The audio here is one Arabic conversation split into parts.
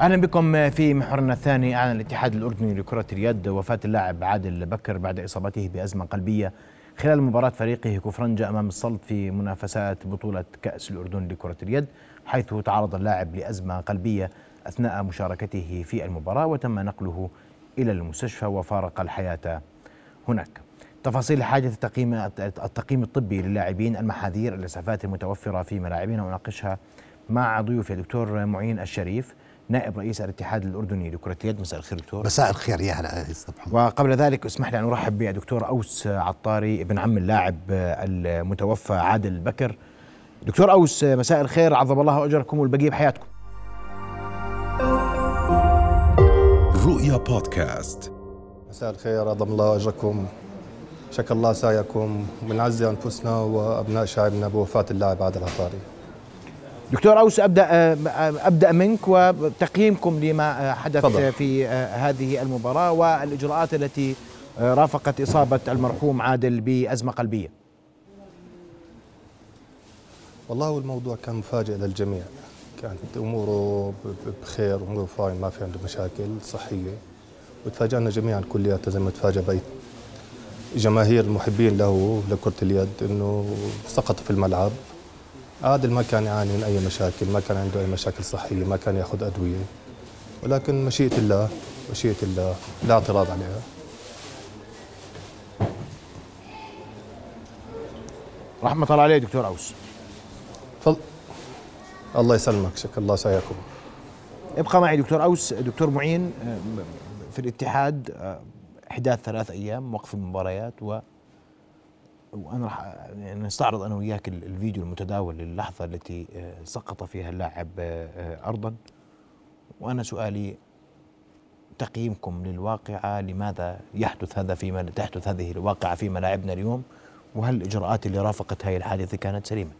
أهلا بكم في محورنا الثاني أعلن الاتحاد الأردني لكرة اليد وفاه اللاعب عادل بكر بعد إصابته بأزمة قلبية خلال مباراة فريقه كفرنجا أمام السلط في منافسات بطولة كأس الأردن لكرة اليد حيث تعرض اللاعب لأزمة قلبية أثناء مشاركته في المباراة وتم نقله إلى المستشفى وفارق الحياة هناك. تفاصيل حاجة التقييم التقييم الطبي للاعبين المحاذير الإسعافات المتوفرة في ملاعبنا وناقشها مع ضيوفي الدكتور معين الشريف نائب رئيس الاتحاد الأردني لكرة اليد. مساء الخير دكتور. مساء الخير. يا هلا وقبل ذلك اسمح لي أن أرحب بالدكتور أوس عطاري ابن عم اللاعب المتوفى عادل بكر. دكتور أوس مساء الخير. عظم الله أجركم والبقية بحياتكم. رؤيا بودكاست. مساء الخير عظم الله أجركم. شكر الله سعيكم. ونعزي أنفسنا وأبناء شعبنا بوفاة اللاعب عادل عطاري. دكتور أوس أبدأ أبدأ منك وتقييمكم لما حدث فضل. في هذه المباراة والإجراءات التي رافقت إصابة المرحوم عادل بأزمة قلبية. والله هو الموضوع كان مفاجئ للجميع كانت أموره بخير أموره فاين ما في عنده مشاكل صحية وتفاجئنا جميعا كلياتنا زي ما تفاجئ بيت جماهير المحبين له لكرة اليد إنه سقط في الملعب عادل ما كان يعاني من أي مشاكل ما كان عنده أي مشاكل صحية ما كان يأخذ أدوية. ولكن مشيئة الله مشيئة الله لا اعتراض عليها. رحمة الله عليه دكتور أوس. فضل. الله يسلمك شكر الله سعيكم ابقى معي دكتور أوس. دكتور معين في الاتحاد إحداث ثلاث أيام وقف المباريات و وأنا راح يعني نستعرض أنا وياك الفيديو المتداول للحظة التي آه، سقط فيها اللاعب آه، ارضا وأنا سؤالي تقييمكم للواقعة لماذا يحدث هذا في تحدث هذه الواقعة في ملاعبنا اليوم وهل الاجراءات اللي رافقت هذه الحادثة كانت سليمة؟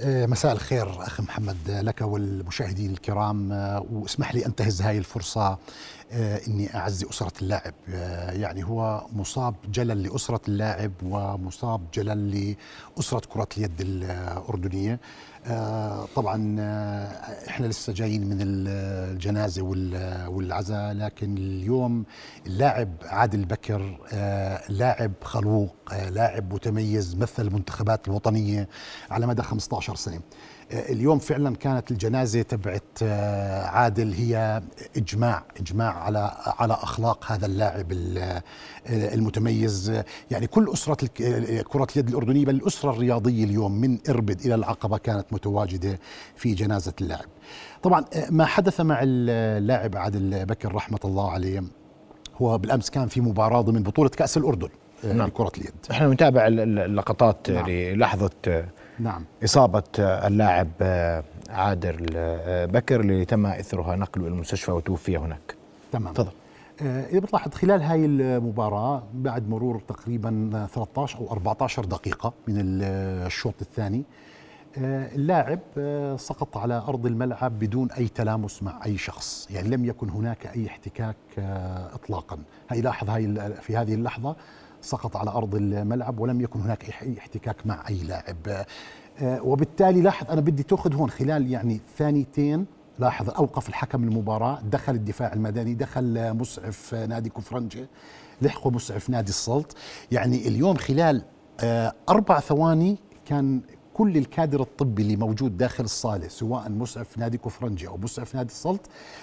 آه، مساء الخير اخ محمد. لك والمشاهدين الكرام واسمح لي أنتهز هذه الفرصة آه، إني أعزي أسرة اللاعب. آه، يعني هو مصاب جلل لأسرة اللاعب ومصاب جلل لأسرة كرة اليد الأردنية. آه، طبعا إحنا لسه جايين من الجنازة والعزاء لكن اليوم اللاعب عادل بكر لاعب خلوق لاعب متميز مثل المنتخبات الوطنية على مدى 15 سنة. اليوم فعلا كانت الجنازة تبعت آه، عادل هي إجماع إجماع على على أخلاق هذا اللاعب آه، المتميز يعني كل أسرة كرة اليد الأردنية بل الأسرة الرياضية اليوم من إربد إلى العقبة كانت متواجدة في جنازة اللاعب طبعا آه، ما حدث مع اللاعب عادل بكر رحمة الله عليه هو بالأمس كان في مباراة ضمن بطولة كأس الأردن نعم. لكرة اليد إحنا نتابع اللقطات نعم. للحظة نعم. إصابة اللاعب عادل بكر اللي تم إثرها نقله إلى المستشفى وتوفي هناك. تمام. تفضل. آه، إذا بتلاحظ خلال هاي المباراة بعد مرور تقريبا 13 أو 14 دقيقة من الشوط الثاني آه، اللاعب آه، سقط على أرض الملعب بدون أي تلامس مع أي شخص. يعني لم يكن هناك أي احتكاك إطلاقا. هاي لاحظ هاي في هذه اللحظة سقط على أرض الملعب ولم يكن هناك احتكاك مع أي لاعب. آه، وبالتالي لاحظ أنا بدي تأخذ هون خلال يعني ثانيتين. لاحظ أوقف الحكم المباراة دخل الدفاع المدني دخل مسعف نادي كفرنجه لحقوا مسعف نادي السلط. يعني اليوم خلال آه، أربع ثواني كان كل الكادر الطبي اللي موجود داخل الصالة سواء مسعف نادي كفرنجي أو مسعف نادي السلط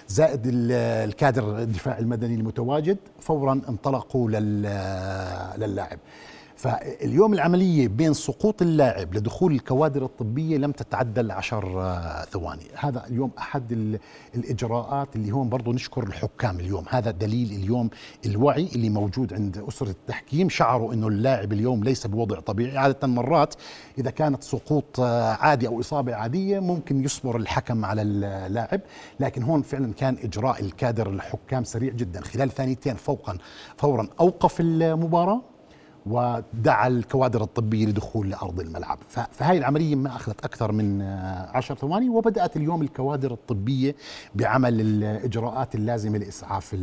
زائد الكادر الدفاع المدني المتواجد فورا انطلقوا للاعب. فاليوم العملية بين سقوط اللاعب لدخول الكوادر الطبية لم تتعدى العشر آه، ثواني. هذا اليوم أحد الإجراءات اللي هون برضو نشكر الحكام اليوم. هذا دليل اليوم الوعي اللي موجود عند أسرة التحكيم. شعروا أنه اللاعب اليوم ليس بوضع طبيعي. عادة مرات إذا كانت سقوط آه، عادي أو إصابة عادية ممكن يصبر الحكم على اللاعب. لكن هون فعلا كان إجراء الكادر الحكام سريع جدا. خلال ثانيتين فوقا فورا أوقف المباراة. ودعا الكوادر الطبية لدخول لأرض الملعب. فهي العملية ما أخذت أكثر من عشر ثواني وبدأت اليوم الكوادر الطبية بعمل الإجراءات اللازمة لإسعاف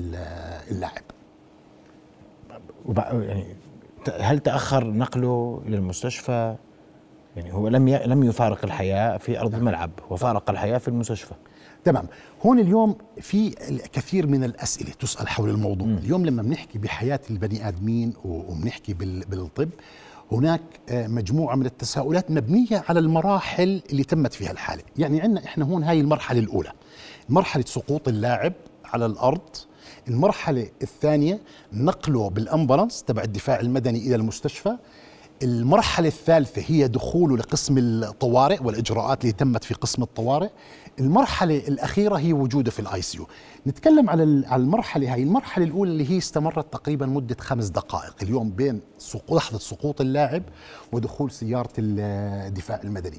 اللاعب. يعني هل تأخر نقله إلى المستشفى يعني هو لم لم يفارق الحياة في أرض الملعب وفارق الحياة في المستشفى. تمام. هون اليوم في كثير من الأسئلة تسأل حول الموضوع. م. اليوم لما بنحكي بحياة البني آدمين وبنحكي بالطب هناك آه، مجموعة من التساؤلات مبنية على المراحل اللي تمت فيها الحالة. يعني عندنا إحنا هون هاي المرحلة الأولى. مرحلة سقوط اللاعب على الأرض. المرحلة الثانية نقله بالامبولانس تبع الدفاع المدني إلى المستشفى. المرحلة الثالثة هي دخوله لقسم الطوارئ والإجراءات اللي تمت في قسم الطوارئ. المرحلة الأخيرة هي وجوده في الآي سي نتكلم على المرحلة هاي. المرحلة الأولى اللي هي استمرت تقريبا مدة خمس دقائق اليوم بين لحظة سقوط اللاعب ودخول سيارة الدفاع المدني.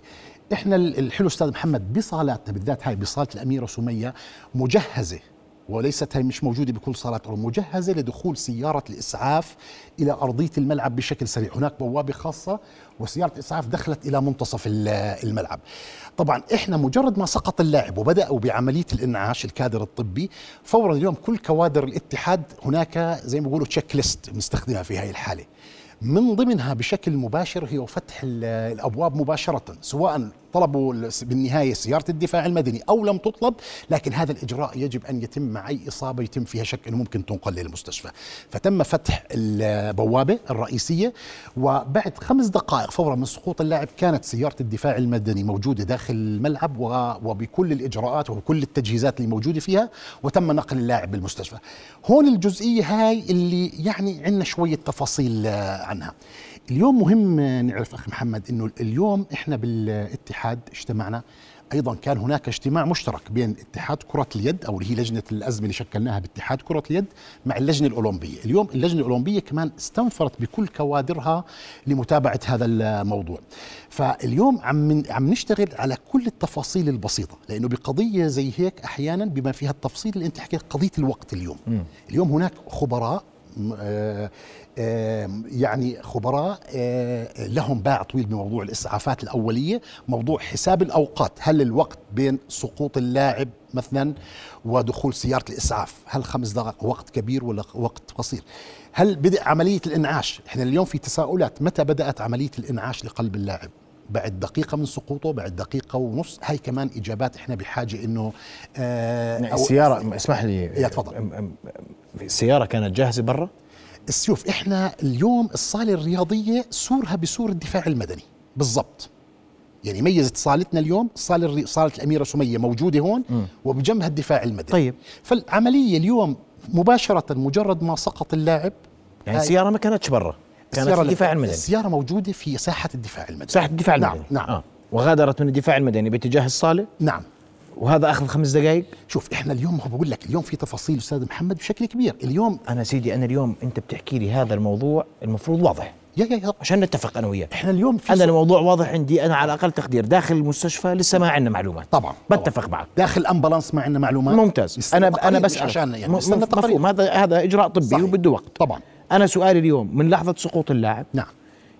إحنا الحلو أستاذ محمد بصالاتنا بالذات هاي بصالة الأميرة سمية مجهزة وليست هي مش موجودة بكل صالات أو مجهزة لدخول سيارة الإسعاف إلى أرضية الملعب بشكل سريع. هناك بوابة خاصة وسيارة الإسعاف دخلت إلى منتصف الملعب. طبعا إحنا مجرد ما سقط اللاعب وبدأوا بعملية الإنعاش الكادر الطبي فورا اليوم كل كوادر الاتحاد هناك زي ما بيقولوا تشيك ليست بنستخدمها في هذه الحالة. من ضمنها بشكل مباشر هي فتح الأبواب مباشرة سواء طلبوا بالنهاية سيارة الدفاع المدني أو لم تطلب لكن هذا الإجراء يجب أن يتم مع اي إصابة يتم فيها شك إنه ممكن تنقل للمستشفى. فتم فتح البوابة الرئيسية وبعد خمس دقائق فورا من سقوط اللاعب كانت سيارة الدفاع المدني موجودة داخل الملعب وبكل الإجراءات وبكل التجهيزات اللي موجودة فيها وتم نقل اللاعب بالمستشفى هون الجزئية هاي اللي يعني عندنا شوية تفاصيل عنها. اليوم مهم نعرف أخي محمد إنه اليوم إحنا بالاتحاد اجتمعنا أيضا كان هناك اجتماع مشترك بين اتحاد كرة اليد أو اللي هي لجنة الأزمة اللي شكلناها باتحاد كرة اليد مع اللجنة الأولمبية، اليوم اللجنة الأولمبية كمان استنفرت بكل كوادرها لمتابعة هذا الموضوع. فاليوم عم عم نشتغل على كل التفاصيل البسيطة، لأنه بقضية زي هيك أحيانا بما فيها التفصيل اللي أنت حكيت قضية الوقت اليوم. م. اليوم هناك خبراء يعني خبراء آه، لهم باع طويل بموضوع الإسعافات الأولية موضوع حساب الأوقات. هل الوقت بين سقوط اللاعب مثلا ودخول سيارة الإسعاف هل خمس دقائق وقت كبير ولا وقت قصير؟ هل بدأ عملية الإنعاش؟ إحنا اليوم في تساؤلات. متى بدأت عملية الإنعاش لقلب اللاعب؟ بعد دقيقة من سقوطه بعد دقيقة ونص؟ هاي كمان إجابات إحنا بحاجة إنه آه السياره اسمح لي. يا تفضل. السياره كانت جاهزة برا. السيوف إحنا اليوم الصالة الرياضية سورها بسور الدفاع المدني. بالضبط. يعني ميزت صالتنا اليوم صالة صالة الأميرة سمية موجودة هون وبجنبها الدفاع المدني. طيب. فالعملية اليوم مباشرة مجرد ما سقط اللاعب يعني السيارة ما كانتش برا. كانت في الدفاع المدني. السيارة موجودة في ساحة الدفاع المدني. ساحة الدفاع المدني. نعم نعم. آه. وغادرت من الدفاع المدني باتجاه الصالة؟ نعم. وهذا اخذ خمس دقائق شوف إحنا اليوم هو بقول لك اليوم في تفاصيل أستاذ محمد بشكل كبير. اليوم أنا سيدي أنا اليوم أنت بتحكي لي هذا الموضوع المفروض واضح. يا يا يا. عشان نتفق أنا وياك. إحنا اليوم في أنا الموضوع واضح عندي أنا على أقل تقدير. داخل المستشفى لسه ما عندنا معلومات. طبعا بتفق معك. داخل امبلانس ما عندنا معلومات. ممتاز. أنا أنا بس عشان يعني مفهوم. هذا هذا إجراء طبي وبده وقت. طبعا. أنا سؤالي اليوم من لحظة سقوط اللاعب نعم.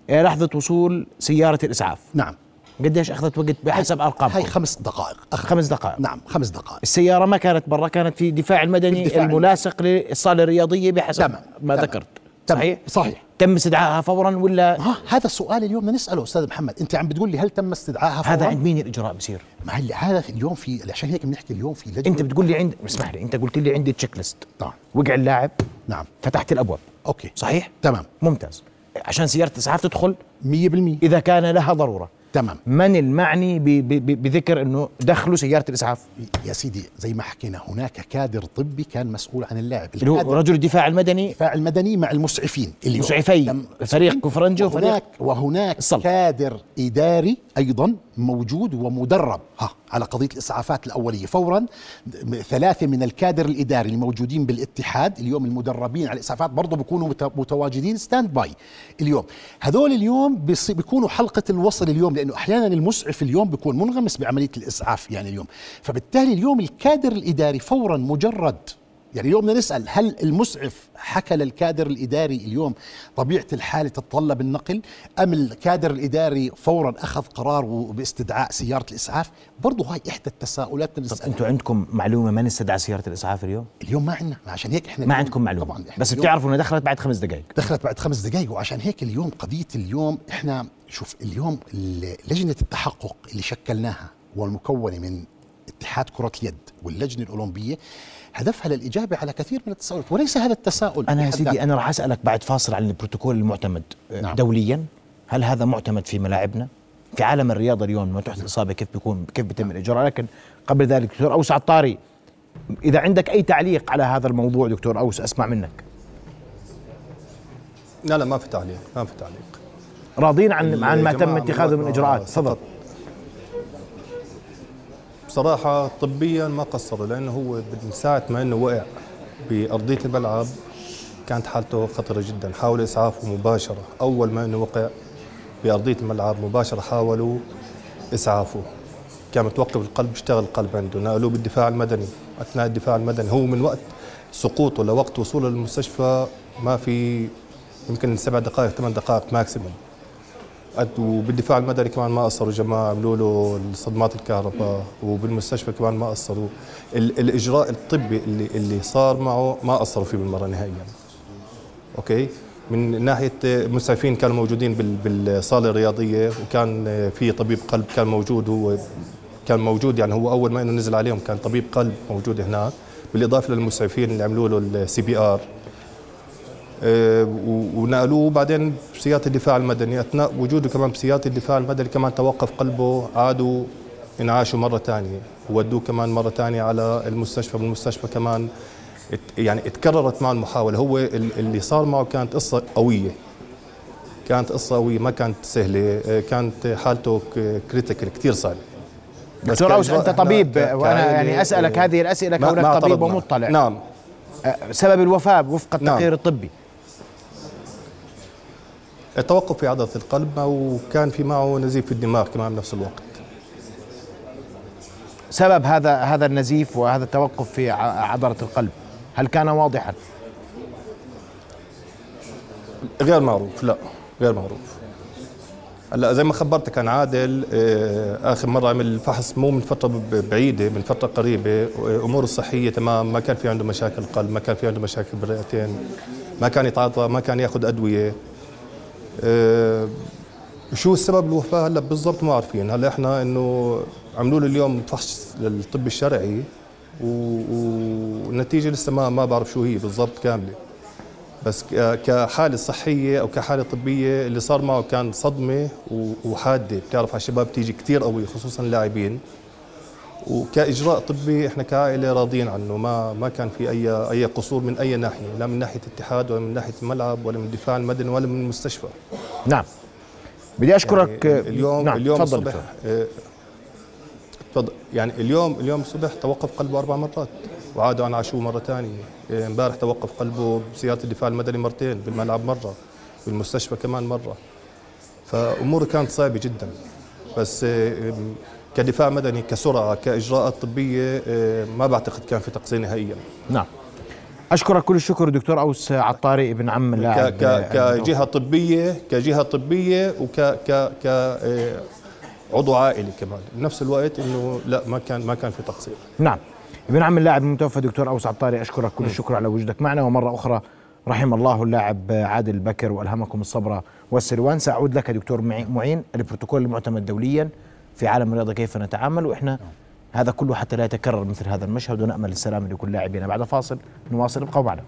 لحظة وصول سيارة الإسعاف. نعم. قديش أخذت وقت بحسب ارقام هاي خمس دقائق. أخذ. خمس دقائق. نعم خمس دقائق. السيارة ما كانت برا كانت في الدفاع المدني الدفاع الملاصق للصاله الرياضية بحسب تمام. ما تمام. ذكرت. صحيح؟ صحيح. تم استدعائها فورا ولا؟ ها هذا السؤال اليوم بدنا نسأله أستاذ محمد أنت عم بتقول لي هل تم استدعائها فورا؟ هذا عند مين الإجراء بصير؟ ما هي هذا اليوم في عشان هيك بنحكي اليوم في لجنه أنت بتقول لي عند اسمح لي أنت قلت لي عندي checklist. نعم. وقع اللاعب نعم. فتحت الأبواب. okay. صحيح؟ تمام. ممتاز. عشان سيارة اسعاف تدخل؟ 100% إذا كان لها ضرورة. تمام. من المعني بذكر إنه دخلوا سيارة الإسعاف. يا سيدي زي ما حكينا هناك كادر طبي كان مسؤول عن اللاعب اللي هو رجل الدفاع المدني؟ الدفاع المدني مع المسعفين. المسعفي فريق كفرنجو وهناك وهناك الصلب. كادر إداري أيضا موجود ومدرب. ها على قضية الإسعافات الأولية. فورا ثلاثة من الكادر الإداري الموجودين بالاتحاد اليوم المدربين على الإسعافات برضه بيكونوا متواجدين. standby اليوم. هذول اليوم بيكونوا حلقة الوصل اليوم لأنه أحيانا المسعف اليوم بيكون منغمس بعملية الإسعاف يعني اليوم. فبالتالي اليوم الكادر الإداري فورا مجرد يعني اليوم بدنا نسأل هل المسعف حكى للكادر الإداري اليوم طبيعة الحاله تتطلب النقل؟ أم الكادر الإداري فورا أخذ قرار باستدعاء سيارة الإسعاف؟ برضه هاي إحدى التساؤلات طب أنتم عندكم معلومة من استدعى سيارة الإسعاف اليوم؟ اليوم ما عندنا عشان هيك إحنا ما عندكم معلومة. طبعا بس بتعرفوا انها دخلت بعد خمس دقائق دخلت بعد خمس دقائق وعشان هيك اليوم قضية اليوم إحنا شوف اليوم لجنة التحقق اللي شكلناها والمكونة من اتحاد كرة اليد واللجنة الأولمبية هدفها للإجابة على كثير من التساؤلات وليس هذا التساؤل أنا يا سيدي. أنا راح أسألك بعد فاصل عن البروتوكول المعتمد. نعم. دوليا هل هذا معتمد في ملاعبنا؟ في عالم الرياضة اليوم لما تحدث إصابة كيف بيكون كيف بيتم الإجراء؟ لكن قبل ذلك دكتور أوس عطاري إذا عندك أي تعليق على هذا الموضوع دكتور أوس أسمع منك. لا لا ما في تعليق ما في تعليق. راضين عن عن ما تم اتخاذه من إجراءات؟ ما تفضل. بصراحة طبيا ما قصروا لأنه هو من ساعة ما أنه وقع بأرضية الملعب كانت حالته خطرة جدا. حاولوا إسعافه مباشرة. أول ما أنه وقع بأرضية الملعب مباشرة حاولوا إسعافه. كان متوقف القلب اشتغل القلب عنده. نقلوه بالدفاع المدني. أثناء الدفاع المدني هو من وقت سقوطه لوقت وصوله للمستشفى ما في يمكن سبع دقائق ثمان دقائق ماكسيموم وبالدفاع المدني كمان ما قصروا جماعة عملوا له صدمات الكهرباء وبالمستشفى كمان ما قصروا. ال- الإجراء الطبي اللي اللي صار معه ما قصروا فيه بالمرة نهائيا. أوكي؟ من ناحية مسعفين كانوا موجودين بال- بالصالة الرياضية وكان في طبيب قلب كان موجود هو كان موجود يعني هو أول ما إنه نزل عليهم كان طبيب قلب موجود هناك. بالإضافة للمسعفين اللي عملوا له ال CP و- ونقلوه. بعدين بسيارة الدفاع المدني أثناء وجوده كمان بسيارة الدفاع المدني كمان توقف قلبه عادوا انعاشوا مرة ثانية ودوه كمان مرة ثانية على المستشفى بالمستشفى كمان يعني اتكررت معه المحاولة. هو ال- اللي صار معه كانت قصة قوية. كانت قصة قوية ما كانت سهلة. آه، كانت حالته كريتيكال كثير صعبة دكتور أنت إحنا طبيب كعائلة، يعني أسألك آه، هذه الأسئلة ما- كونك طبيب. ومطلع. نعم. أه، سبب الوفاة وفق التقرير نعم. الطبي. التوقف في عضلة القلب وكان في معه نزيف في الدماغ كمان بنفس الوقت. سبب هذا هذا النزيف وهذا التوقف في ع- عضلة القلب هل كان واضحا؟ غير معروف لا غير معروف. هلأ زي ما خبرتك عن عادل آه، آخر مرة عمل فحص مو من فترة بعيدة من فترة قريبة آه، أموره الصحيه تمام ما كان في عنده مشاكل قلب ما كان في عنده مشاكل بالرئتين ما كان يتعاطى ما كان ياخذ أدوية. شو السبب الوفاة هلا بالضبط ما عارفين. هلا إحنا إنه عملوا له اليوم فحص للطب الشرعي والنتيجه لسه ما ما بعرف شو هي بالضبط كاملة. بس ك- كحالة صحية أو كحالة طبية اللي صار معه كان صدمة و- وحادة. بتعرف على الشباب تيجي كتير قوي خصوصا اللاعبين. وكإجراء طبي إحنا كعائلة راضيين عنه. ما ما كان في أي أي قصور من أي ناحية لا من ناحية الاتحاد ولا من ناحية الملعب ولا من الدفاع المدني ولا من المستشفى. نعم. بدي أشكرك. يعني اليوم نعم اليوم تفضل الصبح. آه، تفضل. يعني اليوم اليوم الصبح توقف قلبه أربع مرات وعادوا عن عشوه مرة ثانية. آه، امبارح توقف قلبه بسياره الدفاع المدني مرتين بالملعب مرة بالمستشفى كمان مرة. فأموره كانت صعبة جدا. بس آه، كدفاع مدني كسرعة كإجراءات طبية آه، ما بعتقد كان في تقصير نهائيا. نعم. أشكرك كل الشكر دكتور أوس عطاري ابن عم اللاعب كجهة طبية كجهة طبية وك ك ك آه، عضو عائلي كمان. بنفس الوقت إنه لا ما كان ما كان في تقصير. نعم. ابن عم اللاعب المتوفى دكتور أوس عطاري أشكرك كل الشكر على وجودك معنا. ومرة أخرى رحم الله اللاعب عادل بكر وألهمكم الصبر والسلوان. سأعود لك دكتور معي- معين. البروتوكول المعتمد دوليا. في عالم الرياضة كيف نتعامل وإحنا هذا كله حتى لا يتكرر مثل هذا المشهد ونأمل السلامه لكل لاعبنا بعد فاصل نواصل ابقوا معنا.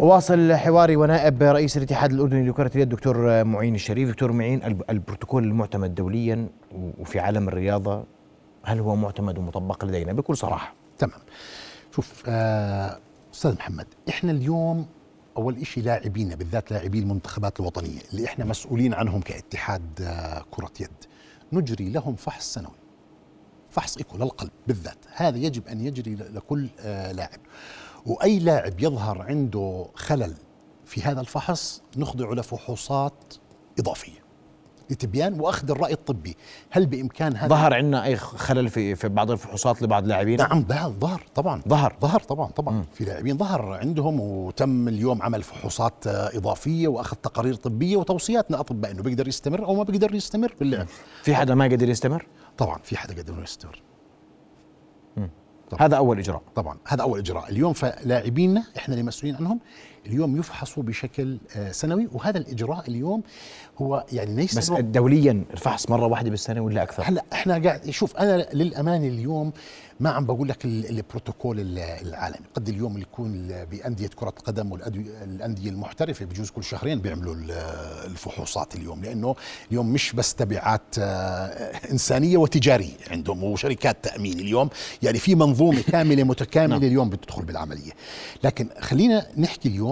أواصل حواري ونائب رئيس الاتحاد الأردني لكرة اليد دكتور معين الشريف. دكتور معين الب- البروتوكول المعتمد دوليا وفي عالم الرياضة هل هو معتمد ومطبق لدينا؟ بكل صراحة. تمام. شوف آه، أستاذ محمد إحنا اليوم أول شيء لاعبينا بالذات لاعبي المنتخبات الوطنية اللي إحنا مسؤولين عنهم كاتحاد آه، كرة يد. نجري لهم فحص سنوي فحص ايكو للقلب بالذات. هذا يجب أن يجري لكل آه، لاعب. وأي لاعب يظهر عنده خلل في هذا الفحص نخضع لفحوصات إضافية. لتبيان وأخذ الرأي الطبي. هل بإمكان هذا؟ ظهر عندنا أي خلل في في بعض الفحوصات لبعض اللاعبين؟ نعم ظهر ظهر طبعا. ظهر. ظهر طبعا طبعا. في لاعبين ظهر عندهم وتم اليوم عمل فحوصات آه، إضافية وأخذ تقارير طبية وتوصيات من الاطباء إنه بيقدر يستمر أو ما بيقدر يستمر باللعب في حدا ما قدر يستمر؟ طبعا في حدا قدر يستمر. طبعا. هذا أول إجراء. طبعا هذا أول إجراء. اليوم فلاعبينا إحنا اللي مسؤولين عنهم اليوم يفحصوا بشكل آه، سنوي وهذا الإجراء اليوم هو يعني ليس بس دوليا الفحص مرة واحدة بالسنة ولا أكثر؟ هلا إحنا قاعد شوف أنا للامانه اليوم ما عم بقول لك ال- البروتوكول ال- العالمي قد اليوم يكون بأندية كرة القدم والانديه المحترفة بجوز كل شهرين بيعملوا ال- الفحوصات اليوم لأنه اليوم مش بس تبعات آه، إنسانية وتجارية عندهم وشركات تأمين اليوم يعني في منظومة كاملة متكاملة نعم. اليوم بتدخل بالعملية لكن خلينا نحكي اليوم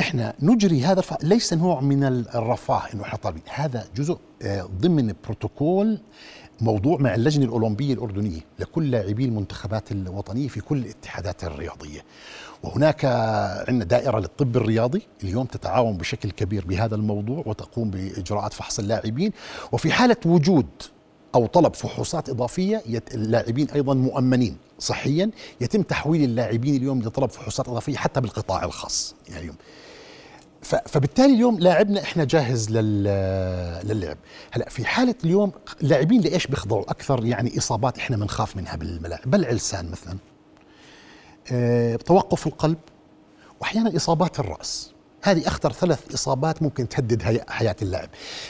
إحنا نجري هذا الف... ليس نوع من الرفاه إنه إحنا طالبين. هذا جزء آه، ضمن بروتوكول موضوع مع اللجنة الأولمبية الأردنية لكل لاعبي المنتخبات الوطنية في كل الاتحادات الرياضية. وهناك عندنا دائرة للطب الرياضي اليوم تتعاون بشكل كبير بهذا الموضوع وتقوم بإجراءات فحص اللاعبين. وفي حالة وجود أو طلب فحوصات إضافية. اللاعبين أيضا مؤمنين. صحيا يتم تحويل اللاعبين اليوم لطلب فحوصات إضافية حتى بالقطاع الخاص يعني اليوم. فبالتالي اليوم لاعبنا إحنا جاهز لل للعب. هلأ في حالة اليوم اللاعبين لإيش بيخضعوا؟ أكثر يعني إصابات إحنا بنخاف منها بالملاعب. بلع لسان مثلا آه، توقف القلب واحيانا إصابات الرأس. هذه أخطر ثلاث إصابات ممكن تهدد حياة اللاعب.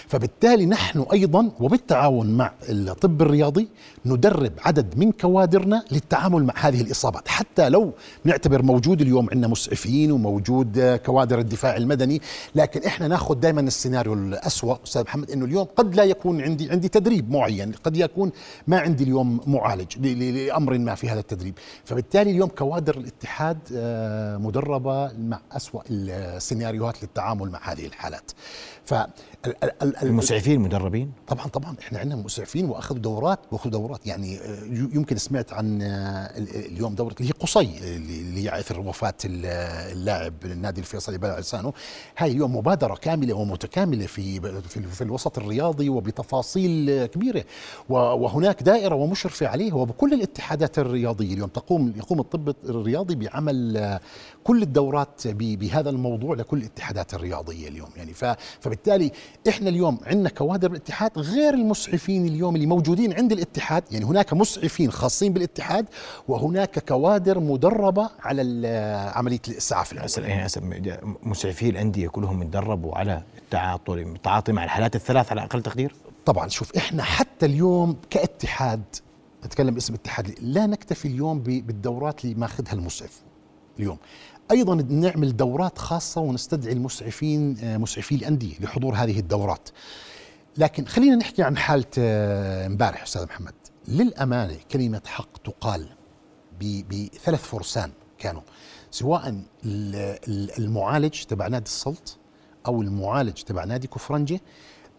فبالتالي نحن أيضا وبالتعاون مع الطب الرياضي ندرب عدد من كوادرنا للتعامل مع هذه الإصابات. حتى لو نعتبر موجود اليوم عندنا مسعفين وموجود كوادر الدفاع المدني لكن إحنا ناخذ دائما السيناريو الأسوأ أستاذ محمد إنه اليوم قد لا يكون عندي عندي تدريب معين قد يكون ما عندي اليوم معالج ل- ل- لأمر ما في هذا التدريب. فبالتالي اليوم كوادر الاتحاد آه، مدربة مع أسوأ السيناريوهات للتعامل مع هذه الحالات. ف المسعفين مدربين؟ طبعا طبعا. إحنا عندنا مسعفين وأخذوا دورات وأخذوا دورات. يعني آه، يمكن سمعت عن آه، ال- اليوم دورة اللي هي قصي اللي هي اثر وفاه ال- اللاعب النادي الفيصلي بلع لسانه هاي اليوم مبادرة كاملة ومتكاملة في في, الوسط الرياضي وبتفاصيل كبيرة. وهناك دائرة ومشرفة عليه وبكل الاتحادات الرياضية اليوم تقوم يقوم الطب الرياضي بعمل آه، كل الدورات بهذا الموضوع لكل الاتحادات الرياضية اليوم يعني فبالتالي إحنا اليوم عندنا كوادر الاتحاد غير المسعفين اليوم اللي موجودين عند الاتحاد يعني هناك مسعفين خاصين بالاتحاد وهناك كوادر مدربة على عملية الإسعاف. يعني أسأل مسعفي الأندية كلهم يتدربوا على التعاطي التعاطي مع الحالات الثلاث على أقل تقدير؟ طبعا شوف إحنا حتى اليوم كاتحاد اتكلم باسم الاتحاد لا نكتفي اليوم بالدورات اللي ماخذها المسعف اليوم. أيضا نعمل دورات خاصة ونستدعي المسعفين آه، مسعفي الأندية لحضور هذه الدورات. لكن خلينا نحكي عن حالة آه، امبارح أستاذ محمد. للأمانة كلمة حق تقال بثلاث فرسان كانوا. سواء ال- ال- المعالج تبع نادي السلط أو المعالج تبع نادي كفرنجه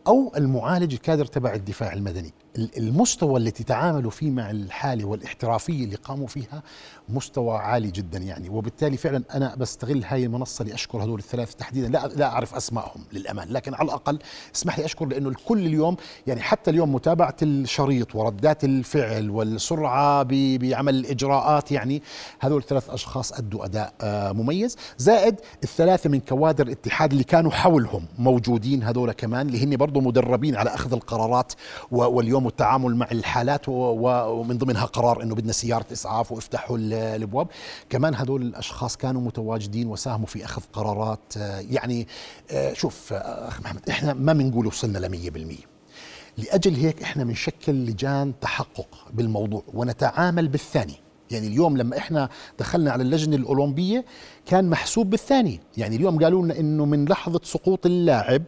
أو المعالج الكادر تبع الدفاع المدني. ال- المستوى اللي تتعاملوا فيه مع الحاله والاحترافيه اللي قاموا فيها مستوى عالي جدا يعني. وبالتالي فعلا أنا بستغل هاي المنصة لأشكر هذول الثلاثة تحديدا. لا لا أعرف أسمائهم للأمان لكن على الأقل اسمح لي أشكر لأنه الكل اليوم يعني حتى اليوم متابعة الشريط وردات الفعل والسرعة بعمل الإجراءات يعني هذول الثلاث أشخاص أدوا أداء آه، مميز. زائد الثلاثة من كوادر الاتحاد اللي كانوا حولهم موجودين هذول كمان اللي هن برضه مدربين على أخذ القرارات و- واليوم التعامل مع الحالات ومن ضمنها قرار إنه بدنا سيارة إسعاف وافتحوا ال- الأبواب. كمان هذول الأشخاص كانوا متواجدين وساهموا في أخذ قرارات آه، يعني آه، شوف آه، أخ محمد إحنا ما بنقول وصلنا ل 100% لأجل هيك إحنا بنشكل لجان تحقق بالموضوع ونتعامل بالثاني. يعني اليوم لما إحنا دخلنا على اللجنة الأولمبية كان محسوب بالثاني. يعني اليوم قالوا لنا إنه من لحظة سقوط اللاعب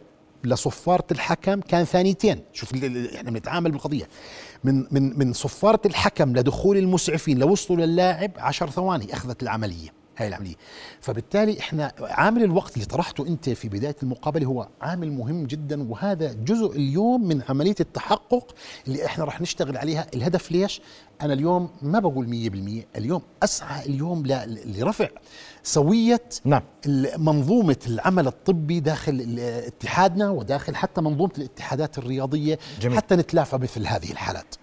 لصفارة الحكم كان ثانيتين. شوف إحنا بنتعامل بالقضية. من من من صفارة الحكم لدخول المسعفين لوصلوا للاعب عشر ثواني أخذت العملية. هاي العملية فبالتالي إحنا عامل الوقت اللي طرحته أنت في بداية المقابلة هو عامل مهم جدا وهذا جزء اليوم من عملية التحقق اللي إحنا راح نشتغل عليها. الهدف ليش؟ أنا اليوم ما بقول 100% اليوم أسعى اليوم ل- لرفع سوية نعم. منظومة العمل الطبي داخل اتحادنا وداخل حتى منظومة الاتحادات الرياضية جميل. حتى نتلافى مثل هذه الحالات.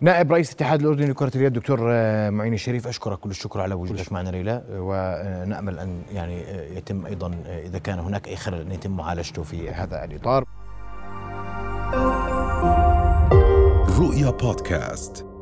نائب رئيس الاتحاد الاردني لكرة اليد دكتور آه، معين الشريف أشكرك كل الشكر على وجودك معنا ليلى ونأمل أن يعني آه، يتم أيضا آه، إذا كان هناك أي خلل أن يتم معالجته في هذا الإطار. رؤيا بودكاست.